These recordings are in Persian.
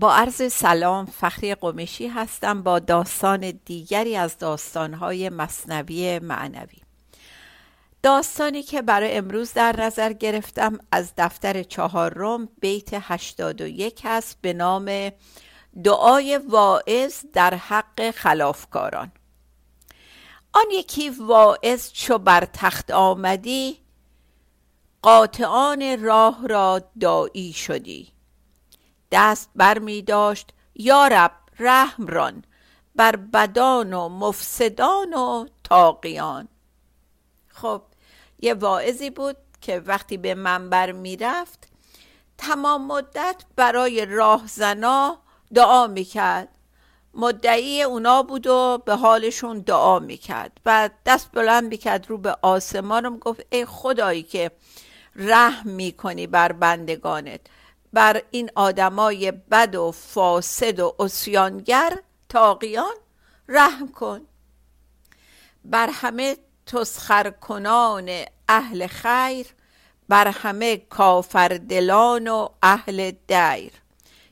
با عرض سلام فخری قمشی هستم با داستان دیگری از داستانهای مصنوی معنوی. داستانی که برای امروز در نظر گرفتم از دفتر چهارم بیت 81 هست به نام دعای واعظ در حق خلافکاران. آن یکی واعظ چو بر تخت آمدی قاطعان راه را دایی شدی. دست بر می داشت یارب رحم ران بر بدان و مفسدان و تاقیان خب یه واعظی بود که وقتی به منبر می‌رفت تمام مدت برای راهزنا دعا می‌کرد مدعی اونا بود و به حالشون دعا می‌کرد و دست بلند می‌کرد رو به آسمان و ای خدایی که رحم می‌کنی بر بندگانت. بر این آدمای بد و فاسد و اسیانگر تاقیان رحم کن. بر همه تسخر کنان اهل خیر بر همه کافر دلان و اهل دیر.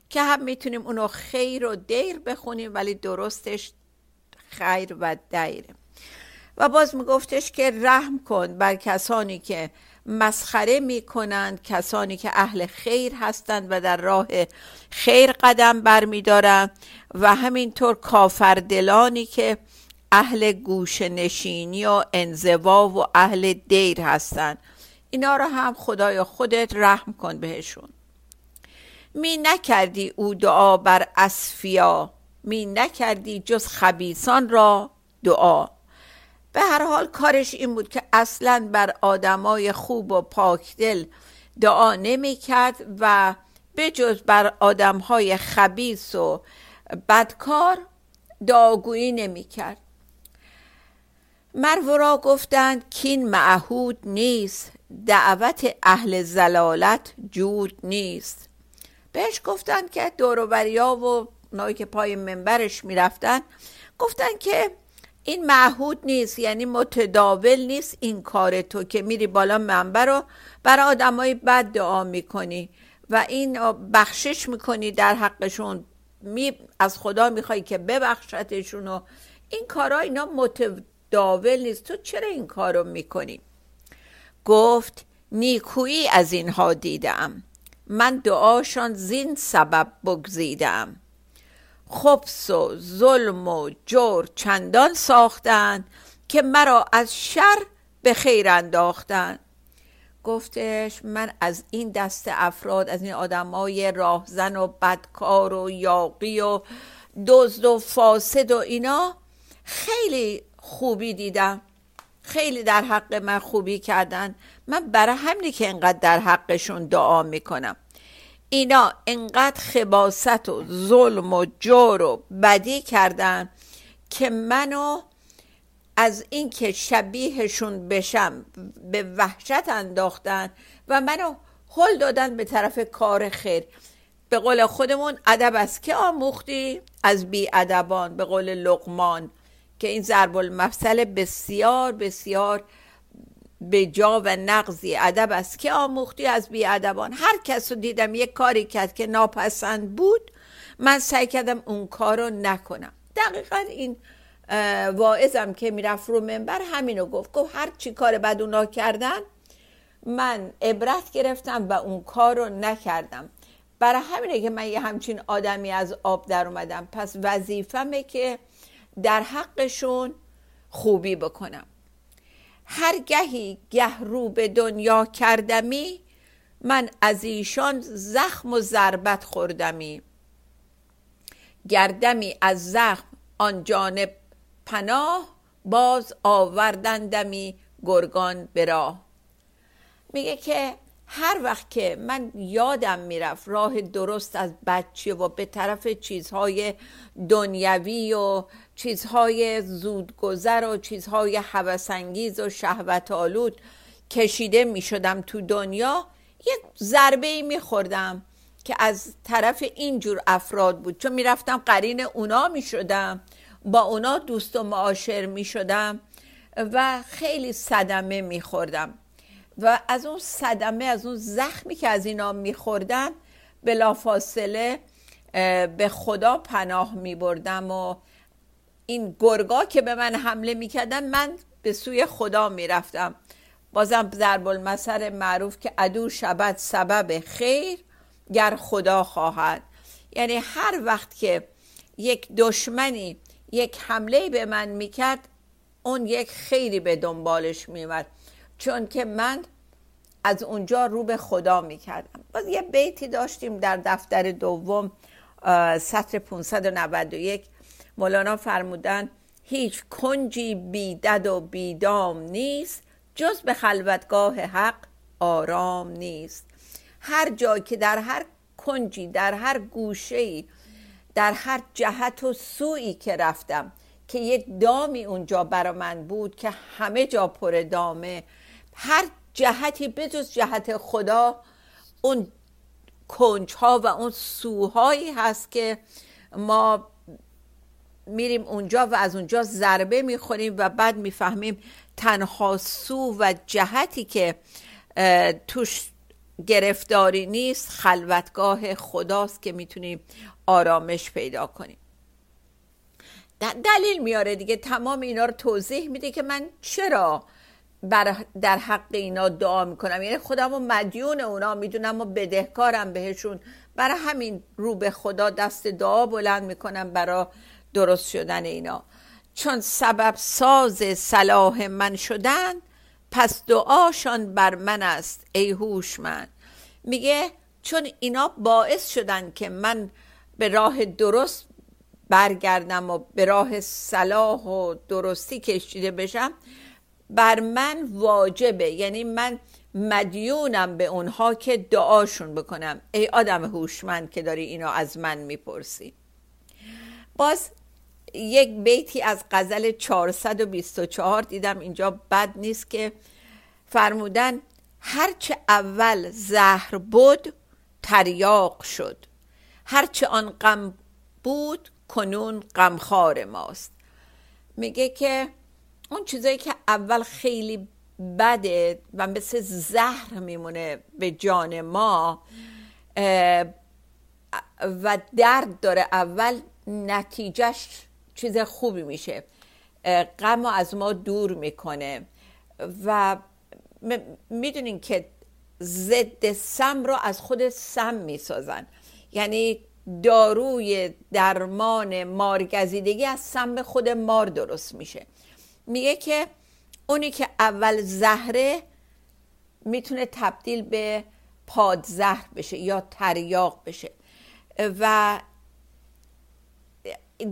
که هم می‌تونیم اونو خیر و دیر بخونیم ولی درستش خیر و دیره. و باز میگفتش که رحم کن بر کسانی که مسخره می‌کنند کسانی که اهل خیر هستند و در راه خیر قدم برمیدارند و همینطور کافردلانی که اهل گوش نشینی و انزوا و اهل دیر هستند. اینا رو هم خدای خودت رحم کن بهشون. می نکردی او دعا بر اسفیا می نکردی جز خبیسان را دعا. به هر حال کارش این بود که اصلا بر آدمای خوب و پاکدل دعا نمی کرد و به جز بر آدمهای خبیس و بدکار دعاگویی نمی کرد مرورا گفتند کین معهود نیست دعوت اهل زلالت جود نیست. بهش گفتند که دوروبریا و اونایی که پای منبرش می‌رفتن گفتن که این معهود نیست یعنی متداول نیست این کار تو که میری بالا منبر رو برای آدمای بد دعا می‌کنی و این بخشش می‌کنی در حقشون. می از خدا می‌خوای که ببخشتشون و این کارا اینا متداول نیست. تو چرا این کارو می‌کنی؟ گفت نیکویی از اینها دیدم. من دعاشان زین سبب بگزیدم. خبس و ظلم و جور چندان ساختند که مرا از شر به خیر انداختند. گفتش من از این دست افراد از این آدمای راهزن و بدکار و یاقی و دزد و فاسد و اینا خیلی خوبی دیدم. خیلی در حق من خوبی کردن. من برای همینی که انقدر در حقشون دعا می‌کنم. اینا انقدر خباست و ظلم و جور و بدی کردن که منو از اینکه شبیهشون بشم به وحشت انداختن و منو هل دادن به طرف کار خیر. به قول خودمون ادب از که آموختی؟ از بی ادبان. به قول لقمان که این ضرب المثل بسیار بسیار به جا و نقضی ادب است که آموختی از بی ادبان هر کس رو دیدم یک کاری کرد که ناپسند بود من سعی کردم اون کار رو نکنم. دقیقا این واعظم که می‌رفت رو منبر همینو گفت. گفت هر چی کار بد اونا کردن من عبرت گرفتم و اون کار رو نکردم. برای همینه که من یه همچین آدمی از آب در اومدم. پس وظیفمه که در حقشون خوبی بکنم. هر گهی گه رو به دنیا کردمی من از ایشان زخم و ضربت خوردمی. گردمی از زخم آن جانب پناه باز آوردندمی گرگان به راه. میگه که هر وقت که من یادم می‌رفت راه درست از بچه و به طرف چیزهای دنیوی و چیزهای زودگذر و چیزهای حوسانگیز و شهوت آلود کشیده می شدم تو دنیا. یک ضربه می خوردم که از طرف اینجور افراد بود. چون می‌رفتم قرین اونا می شدم با اونا دوست و معاشر می شدم و خیلی صدمه می خوردم و از اون صدمه از اون زخمی که از اینا میخوردم بلافاصله به خدا پناه می بردم و این گرگا که به من حمله می‌کردن من به سوی خدا می‌رفتم. بازم ضرب المثل معروف که ادو شبت سبب خیر گر خدا خواهد. یعنی هر وقت که یک دشمنی یک حمله به من می‌کرد اون یک خیری به دنبالش میومد چون که من از اونجا رو به خدا می‌کردم. باز یه بیتی داشتیم در دفتر دوم سطر 591 مولانا فرمودن هیچ کنجی بیدد و بیدام نیست جز به خلوتگاه حق آرام نیست. هر جا که در هر کنجی در هر گوشه در هر جهت و سوی که رفتم که یک دامی اونجا برا من بود که همه جا پر دامه هر جهتی بجز جهت خدا اون کنج ها و اون سوهایی هست که ما میریم اونجا و از اونجا ضربه می‌خوریم و بعد می‌فهمیم تنها سو و جهتی که توش گرفتاری نیست خلوتگاه خداست که می‌تونیم آرامش پیدا کنیم. دلیل میاره دیگه تمام اینا رو توضیح میده که من چرا در حق اینا دعا می‌کنم. یعنی خودم و مدیون اونا می‌دونم و بدهکارم بهشون. برای همین رو به خدا دست دعا بلند می‌کنم برای درست شدن اینا. چون سبب ساز صلاح من شدن پس دعاشان بر من است ای من میگه چون اینا باعث شدن که من به راه درست برگردم و به راه صلاح و درستی کشیده بشم بر من واجبه. یعنی من مدیونم به اونها که دعاشون بکنم. ای آدم هوشمند که داری اینا از من می‌پرسی. باز یک بیتی از غزل 424 دیدم اینجا بد نیست که فرمودن هرچه اول زهر بود تریاق شد. هرچه آن غم بود کنون غمخوار ماست. میگه که اون چیزایی که اول خیلی بده و مثل زهر میمونه به جان ما و درد داره اول نتیجهش چیز خوبی میشه. غم از ما دور می‌کنه. و می‌دونین که ضد سم رو از خود سم می‌سازن. یعنی داروی درمان مارگزیدگی از سم خود مار درست میشه. میگه که اونی که اول زهره می‌تونه تبدیل به پادزهر بشه یا تریاق بشه. و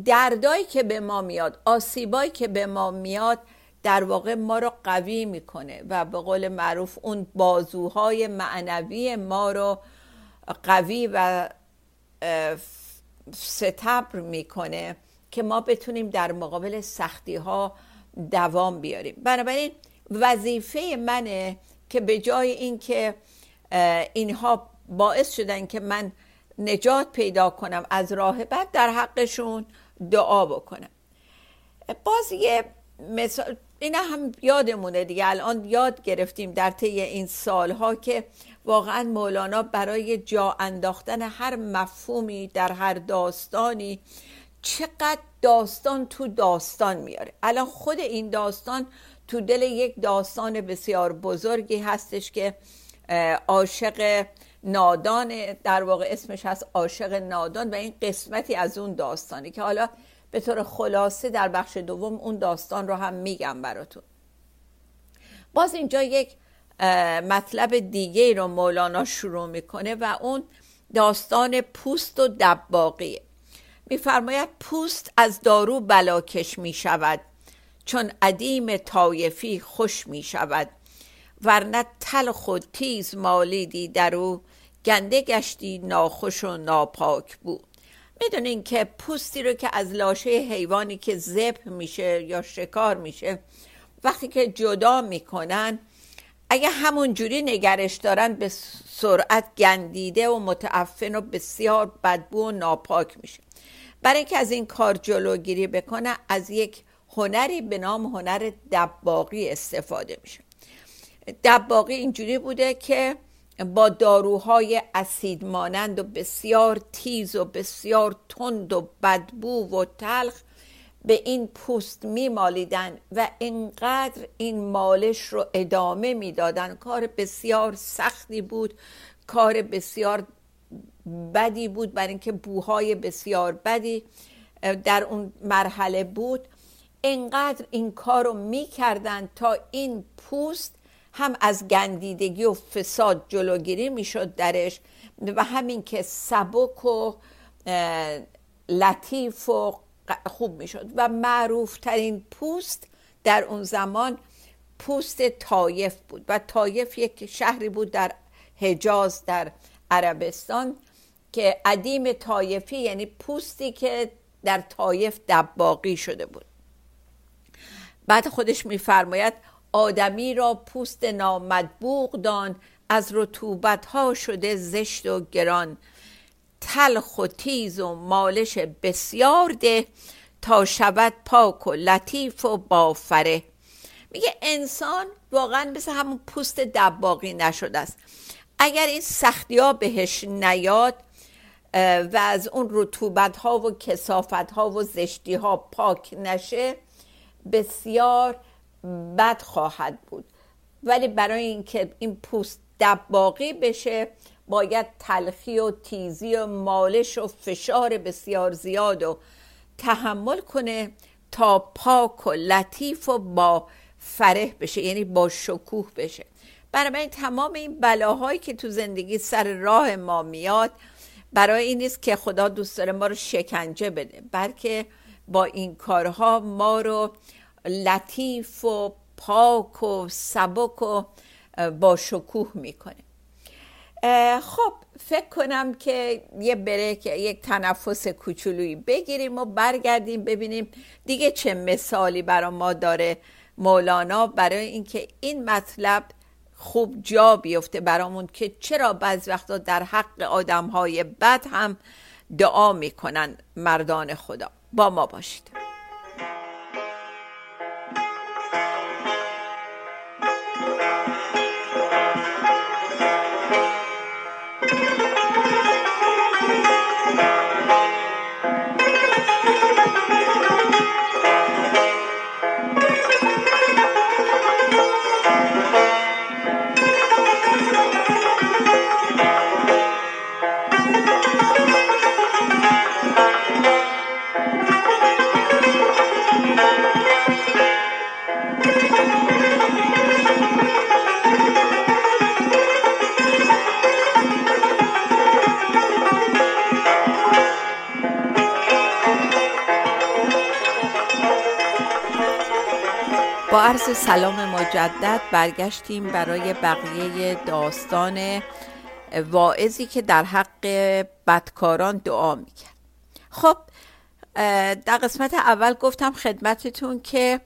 دردایی که به ما میاد آسیبایی که به ما میاد در واقع ما رو قوی می‌کنه و به قول معروف اون بازوهای معنوی ما رو قوی و ستبر می‌کنه که ما بتونیم در مقابل سختی ها دوام بیاریم. بنابراین وظیفه منه که به جای اینکه اینها باعث شدن که من نجات پیدا کنم از راه بعد در حقشون دعا بکنم. باز یه مثال اینا هم یادمونه دیگه الان یاد گرفتیم در طی این سالها که واقعا مولانا برای جا انداختن هر مفهومی در هر داستانی چقدر داستان تو داستان میاره. الان خود این داستان تو دل یک داستان بسیار بزرگی هستش که عاشق نادان در واقع اسمش هست عاشق نادان و این قسمتی از اون داستانی که حالا به طور خلاصه در بخش دوم اون داستان رو هم میگم براتون. باز اینجا یک مطلب دیگه رو مولانا شروع می‌کنه و اون داستان پوست و دباقیه میفرماید پوست از دارو بلاکش می شود چون عدیم تایفی خوش می شود ورنه تل خود تیز مالیدی در او گنده گشتی ناخوش و ناپاک بود. می‌دونین که پوستی رو که از لاشه حیوانی که زب میشه یا شکار میشه وقتی که جدا می‌کنن اگه همون جوری نگرش دارن به سرعت گندیده و متعفن و بسیار بدبو و ناپاک میشه. برای اینکه از این کار جلوگیری بکنه از یک هنری به نام هنر دباقی استفاده میشه. دباقی اینجوری بوده که با داروهای اسید مانند و بسیار تیز و بسیار تند و بدبو و تلخ به این پوست میمالیدن و اینقدر این مالش رو ادامه می‌دادن. کار بسیار سختی بود کار بسیار بدی بود برای اینکه بوهای بسیار بدی در اون مرحله بود. اینقدر این کار رو می‌کردن تا این پوست هم از گندیدگی و فساد جلوگیری می‌شد درش و همین که سبک و لطیف و خوب می‌شد و معروف ترین پوست در اون زمان پوست طایف بود و طایف یک شهری بود در حجاز در عربستان که ادیم طایفی یعنی پوستی که در طایف دباغی شده بود. بعد خودش میفرماید آدمی را پوست نامدبوغ دان از رطوبت ها شده زشت و گران. تلخ و تیز و مالش بسیار ده تا شود پاک و لطیف و بافره. میگه انسان واقعا مثل همون پوست دباقی نشده است. اگر این سختی ها بهش نیاد و از اون رطوبت ها و کسافت ها و زشتی ها پاک نشه بسیار بد خواهد بود. ولی برای اینکه این پوست دباقی بشه باید تلخی و تیزی و مالش و فشار بسیار زیاد و تحمل کنه تا پاک و لطیف و با فرح بشه یعنی با شکوه بشه. برای تمام این بلاهایی که تو زندگی سر راه ما میاد برای این نیست که خدا دوست داره ما رو شکنجه بده بلکه با این کارها ما رو لطیف و پاک و سبک و با شکوه می‌کنه. خب فکر کنم که یه بریک یک تنفس کوچولویی بگیریم و برگردیم ببینیم دیگه چه مثالی برای ما داره مولانا برای اینکه این مطلب خوب جا بیفته برامون که چرا بعض وقتا در حق آدم های بد هم دعا می‌کنن مردان خدا. با ما باشید. سلام مجدد برگشتیم برای بقیه داستان واعظی که در حق بدکاران دعا می‌کرد. خب در قسمت اول گفتم خدمتتون که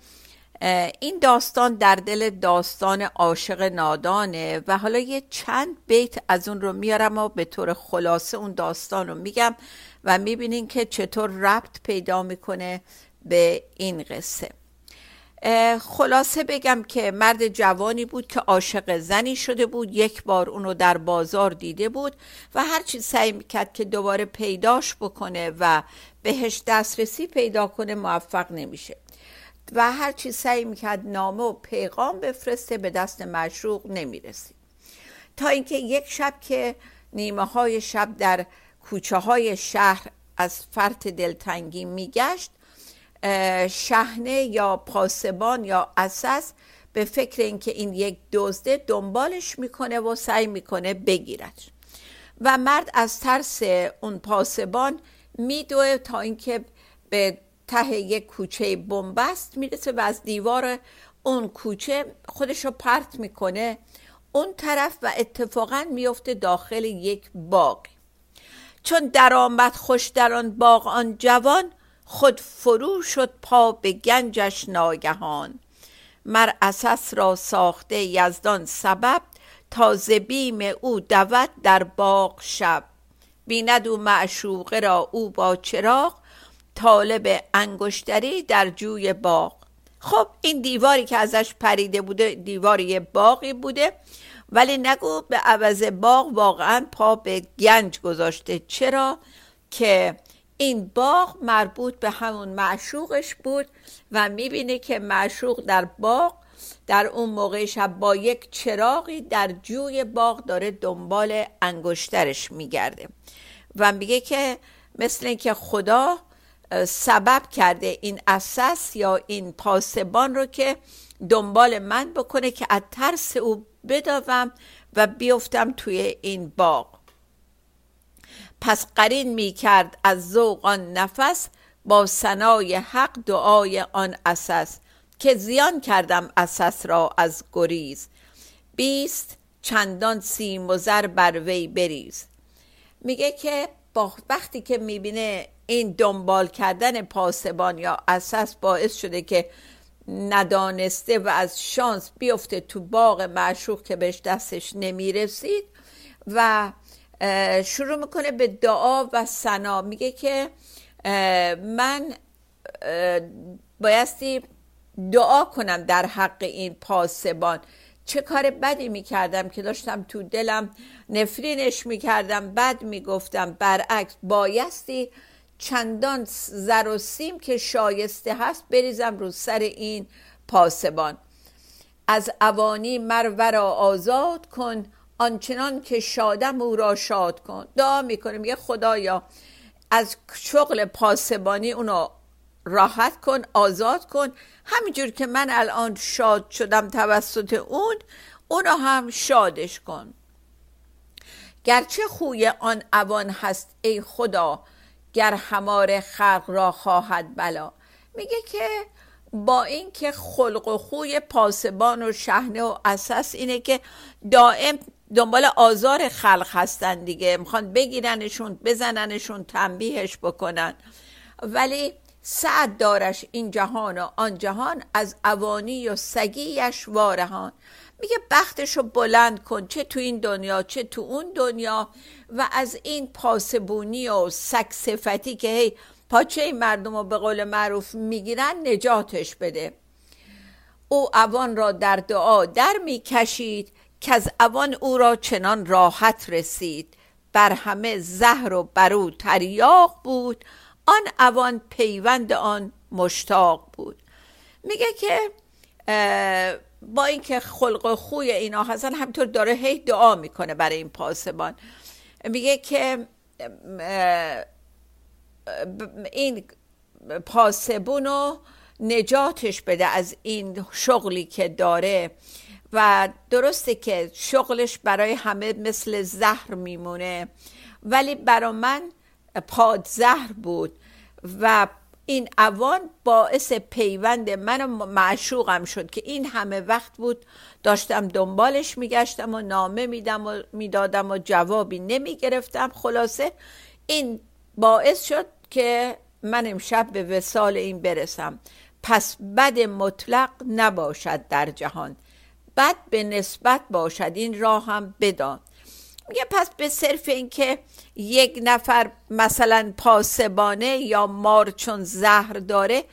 این داستان در دل داستان عاشق نادانه و حالا یه چند بیت از اون رو میارم و به طور خلاصه اون داستان رو میگم و می‌بینین که چطور ربط پیدا می‌کنه به این قصه. خلاصه بگم که مرد جوانی بود که عاشق زنی شده بود یک بار اونو در بازار دیده بود و هرچی سعی می‌کرد که دوباره پیداش بکنه و بهش دسترسی پیدا کنه موفق نمیشه. و هرچی سعی می‌کرد نامه و پیغام بفرسته به دست مشروق نمی‌رسید. تا اینکه یک شب که نیمه های شب در کوچه های شهر از فرط دلتنگی میگشت شهنه یا پاسبان یا اساس به فکر اینکه این یک دزده دنبالش می‌کنه و سعی می‌کنه بگیرد. و مرد از ترس اون پاسبان میدوه تا اینکه به ته یک کوچه بنبست می‌رسه و از دیوار اون کوچه خودش رو پرت می‌کنه اون طرف و اتفاقا میفته داخل یک باغ. چون درآمد خوش در آن باغ آن جوان خود فرو شد پا به گنجش ناگهان. مر اساس را ساخته یزدان سبب تا بیم او دود در باغ شب. بیند او معشوقه را او با چراغ طالب انگشتری در جوی باغ. خب این دیواری که ازش پریده بوده دیواری باغی بوده ولی نگو به عوض باغ واقعا پا به گنج گذاشته. چرا؟ که این باغ مربوط به همون معشوقش بود و می‌بینه که معشوق در باغ در اون موقع شب با یک چراغی در جوی باغ داره دنبال انگشترش میگرده و میگه که مثل اینکه خدا سبب کرده این اساس یا این پاسبان رو که دنبال من بکنه که از ترس او بداوم و بیفتم توی این باغ. پس قرین می کرد از ذوق آن نفس با سنای حق دعای آن اساس که زیان کردم اساس را از گریز. بیست چندان سیم و بر وی بریز. میگه که با وقتی که می‌بینه این دنبال کردن پاسبان یا اساس باعث شده که ندانسته و از شانس بیفته تو باغ معشوق که بهش دستش نمی‌رسید و شروع می‌کنه به دعا و سنا میگه که من بایستی دعا کنم در حق این پاسبان. چه کار بدی می‌کردم که داشتم تو دلم نفرینش می‌کردم بد می‌گفتم. برعکس بایستی چندان زر و سیم که شایسته هست بریزم رو سر این پاسبان. از اوانی مرورا آزاد کن آنچنان که شادم او را شاد کن. دعا می‌کنیم یه خدایا از شغل پاسبانی اونو راحت کن آزاد کن. همینجور که من الان شاد شدم توسط اون اونو هم شادش کن. گرچه خوی آن اوان هست ای خدا گر همار خلق را خواهد بلا. میگه که با اینکه خلق و خوی پاسبان و شهنه و اساس اینه که دائم دنبال آزار خلق هستن دیگه. می‌خوان بگیرنشون بزننشون تنبیهش بکنن. ولی سعد دارش این جهان و آن جهان از اوانی و سگیش وارهان. میگه بختشو بلند کن چه تو این دنیا چه تو اون دنیا. و از این پاسبونی و سگ صفتی که هی پاچه این مردم رو به قول معروف می‌گیرن نجاتش بده. او اوان را در دعا در می‌کشید. که از اوان او را چنان راحت رسید. بر همه زهر و برو تریاق بود. آن اوان پیوند آن مشتاق بود. میگه که با اینکه خلق و خوی اینا هستن همینطور داره هی دعا می‌کنه برای این پاسبان. میگه که این پاسبون رو نجاتش بده از این شغلی که داره. و درسته که شغلش برای همه مثل زهر میمونه ولی برا من پادزهر بود و این اوان باعث پیوند من و معشوقم شد که این همه وقت بود داشتم دنبالش میگشتم و نامه میدم و می‌دادم و جوابی نمی‌گرفتم. خلاصه این باعث شد که من امشب به وسال این برسم. پس بد مطلق نباشد در جهان. بد به نسبت باشد این راه هم بدان. میگه پس به صرف اینکه یک نفر مثلا پاسبانه یا مار چون زهر داره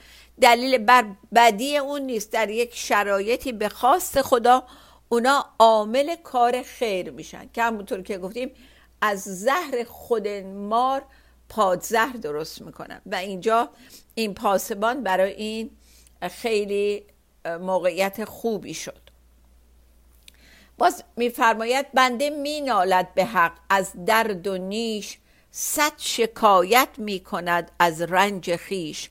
دلیل بر بدی اون نیست. در یک شرایطی به خواست خدا اونا عامل کار خیر میشن. که همونطور که گفتیم از زهر خود مار پادزهر درست می‌کنن. و اینجا این پاسبان برای این خیلی موقعیت خوبی شد. باز میفرماید بنده مینالد به حق. از درد و نیش صد شکایت می‌کند از رنج خیش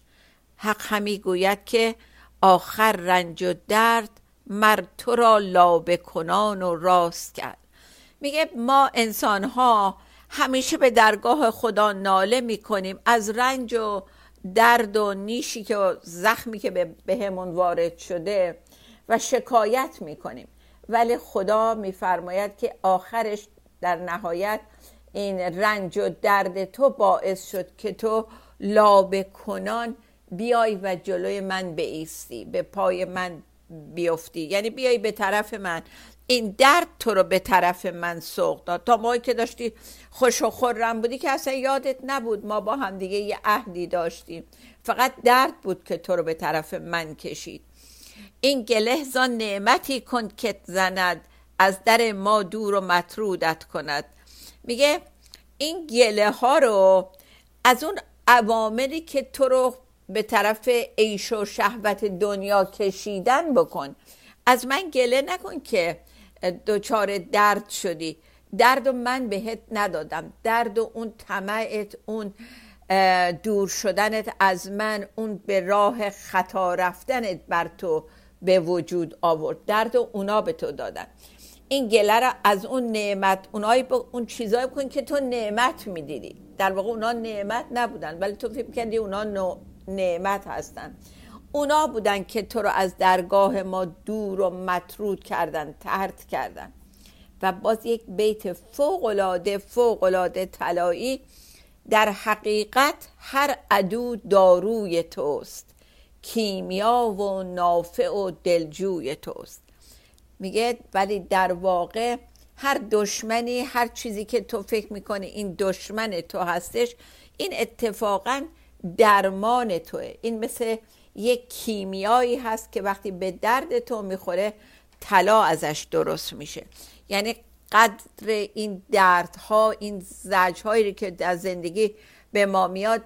حق همی گوید که آخر رنج و درد مر تو را لابه کنان و راست کرد. میگه ما انسان ها همیشه به درگاه خدا ناله می‌کنیم. از رنج و درد و نیشی که زخمی که به همون وارد شده و شکایت می‌کنیم. ولی خدا میفرماید که آخرش در نهایت این رنج و درد تو باعث شد که تو لابه کنان بیای و جلوی من بیستی به پای من بیفتی. یعنی بیای به طرف من. این درد تو رو به طرف من سوق داد. تا موقعی که داشتی خوش و خورم بودی که اصلا یادت نبود. ما با هم دیگه یه عهدی داشتیم. فقط درد بود که تو رو به طرف من کشید. این گله زان نعمتی کن که زند از در ما دور و مطرودت کند. میگه این گله ها رو از اون عواملی که تو رو به طرف عیش و شهوت دنیا کشیدن بکن. از من گله نکن که دچار درد شدی. درد و من بهت ندادم. درد و اون طمعت اون دور شدنت از من اون به راه خطا رفتنت بر تو به وجود آورد. درد و اونا به تو دادن. این گله را از اون نعمت اونایی اون چیزایی بکن که تو نعمت می‌دیدی. در واقع اونا نعمت نبودن ولی تو فکر کردی اونا نعمت هستن. اونا بودن که تو رو از درگاه ما دور و مطرود کردن ترد کردن. و باز یک بیت فوقلاده فوقلاده طلایی در حقیقت هر عدو داروی توست. کیمیا و نافع و دلجوی توست. میگه ولی در واقع هر دشمنی هر چیزی که تو فکر می‌کنی این دشمن تو هستش این اتفاقا درمان توه. این مثل یک کیمیایی هست که وقتی به درد تو می‌خوره طلا ازش درست میشه. یعنی قدر این دردها این زجهایی که در زندگی به ما میاد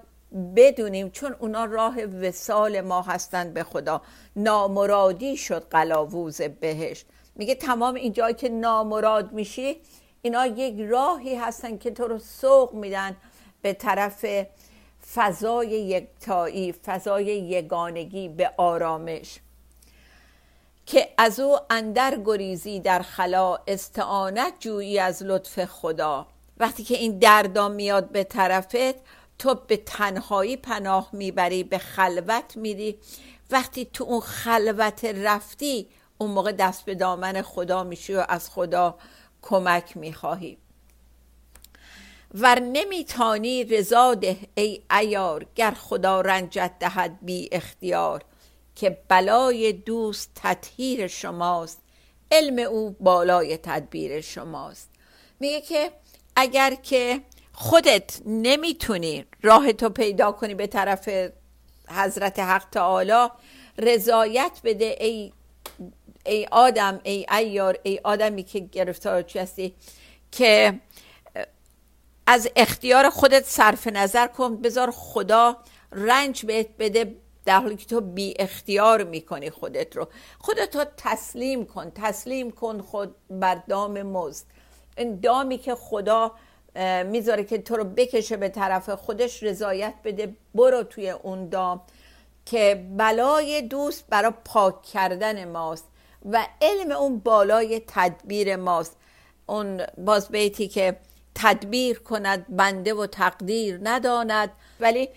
بدونیم چون اونا راه وسال ما هستند به خدا. نامرادی شد قلاووز بهشت. میگه تمام این جایی که نامراد میشی اینا یک راهی هستن که تو رو سوق میدن به طرف فضای یکتایی فضای یگانگی به آرامش. که از او اندر گریزی در خلا استعانت جویی از لطف خدا. وقتی که این دردا میاد به طرفت تو به تنهایی پناه می‌بری به خلوت میری. وقتی تو اون خلوت رفتی اون موقع دست به دامن خدا میشی و از خدا کمک می‌خواهی. ور نمیتانی رضا ده ای ایار گر خدا رنجت دهد بی اختیار. که بلای دوست تطهیر شماست علم او بالای تدبیر شماست. میگه که اگر که خودت نمی‌تونی راه تو پیدا کنی به طرف حضرت حق تعالی رضایت بده ای ای آدم ای ایار ای آدمی که گرفتار چی هستی که از اختیار خودت صرف نظر کن بذار خدا رنج بهت بده در حالی که تو بی اختیار می‌کنی خودت رو. خودت رو تسلیم کن تسلیم کن خود بر دام مزد. این دامی که خدا می‌ذاره که تو رو بکشه به طرف خودش رضایت بده. برو توی اون دام که بلای دوست برای پاک کردن ماست و علم اون بالای تدبیر ماست. اون باز بیتی که تدبیر کند بنده و تقدیر نداند. ولی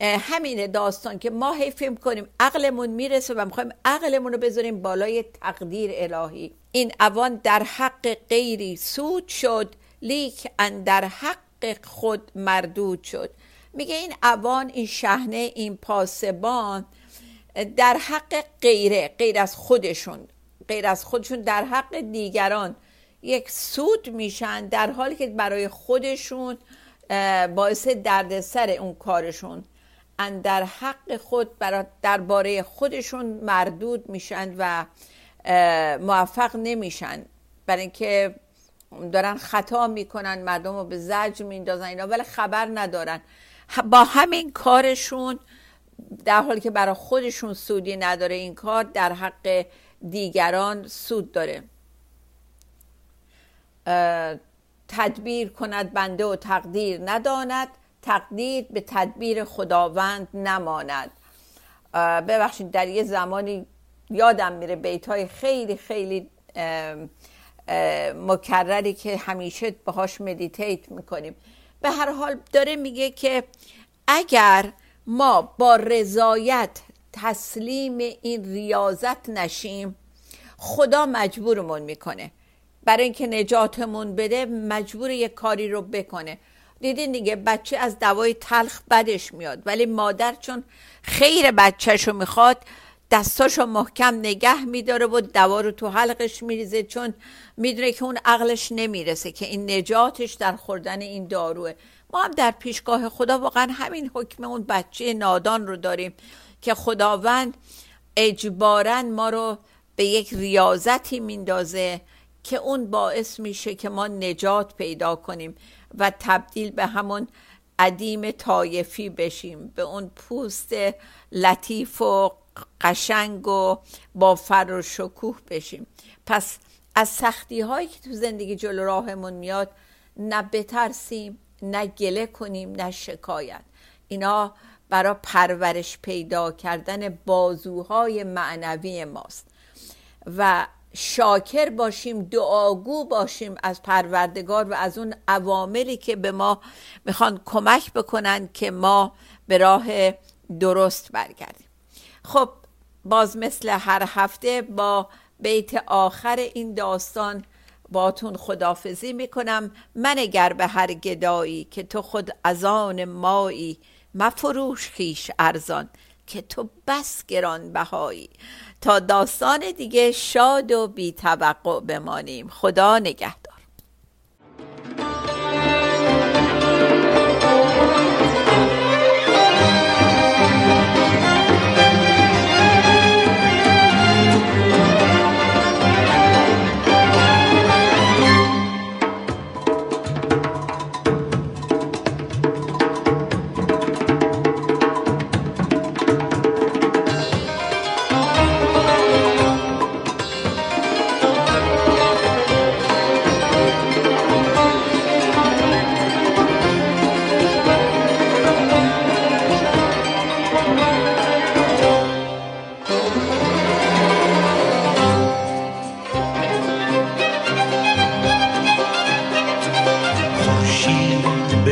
همین داستان که ما حیفیم کنیم عقلمون می‌رسه و می‌خوایم عقلمون رو بذاریم بالای تقدیر الهی. این اوان در حق غیری سود شد لیک در حق خود مردود شد. میگه این اوان این شهنه این پاسبان در حق غیره غیر از خودشون غیر از خودشون در حق دیگران یک سود میشن در حالی که برای خودشون باعث دردسر اون کارشون. در حق خود درباره خودشون مردود میشن و موفق نمیشن. برای اینکه دارن خطا می‌کنن مردم رو به زجر میندازن اینا ولی خبر ندارن. با همین کارشون در حالی که برای خودشون سودی نداره این کار در حق دیگران سود داره. تدبیر کند بنده و تقدیر نداند. تقدیر به تدبیر خداوند نماند. ببخشید در یه زمانی یادم میره بیت های خیلی خیلی مکرری که همیشه باهاش مدیتیت می‌کنیم. به هر حال داره میگه که اگر ما با رضایت تسلیم این ریاضت نشیم خدا مجبورمون می‌کنه. برای اینکه نجاتمون بده مجبور یه کاری رو بکنه. دیدین دیگه بچه از دوای تلخ بدش میاد. ولی مادر چون خیر بچهشو می‌خواد دستاشو محکم نگه میداره و دوا رو تو حلقش میریزه چون می‌دونه که اون عقلش نمی‌رسه که این نجاتش در خوردن این داروه. ما هم در پیشگاه خدا واقعا همین حکم اون بچه نادان رو داریم که خداوند اجبارا ما رو به یک ریاضتی میندازه که اون باعث میشه که ما نجات پیدا کنیم. و تبدیل به همون عدیم طایفی بشیم به اون پوست لطیف و قشنگ و با فر و شکوه بشیم. پس از سختی هایی که تو زندگی جلو راهمون میاد نه بترسیم نه گله کنیم نه شکایت. اینا برای پرورش پیدا کردن بازوهای معنوی ماست. و شاکر باشیم دعاگو باشیم از پروردگار و از اون عواملی که به ما می‌خوان کمک بکنن که ما به راه درست برگردیم. خب باز مثل هر هفته با بیت آخر این داستان باتون خدافزی می‌کنم. من اگر به هر گدایی که تو خود از آن مایی مفروش خیش ارزان. که تو بس گران بهایی تا داستان دیگه شاد و بی توقع بمانیم. خدا نگهدار.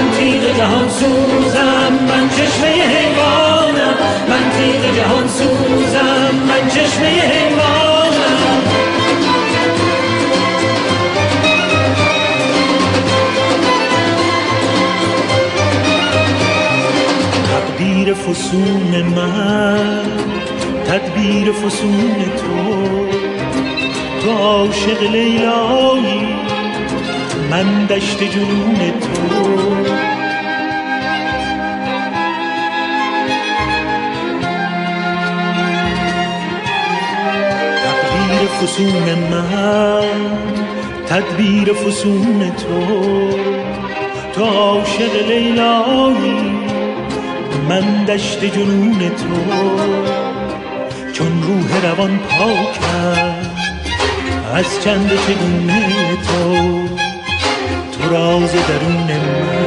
من تیغ جهان سوزم من چشمه حیوانم من تیغ جهان سوزم من چشمه حیوانم تقدیر فسون من تدبیر فسون تو. تو عاشق لیلایی من دشت جنون تو. تقدیر فسون من تدبیر فسون تو. تو عاشق لیلایی من دشت جنون تو. چون روح روان پاکم از چند چگونه تو. راز درون من.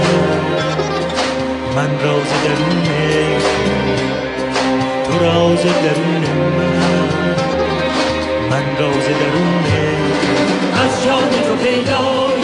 من راز درون تو. راز درون من. من راز درون. از جان تو پیدای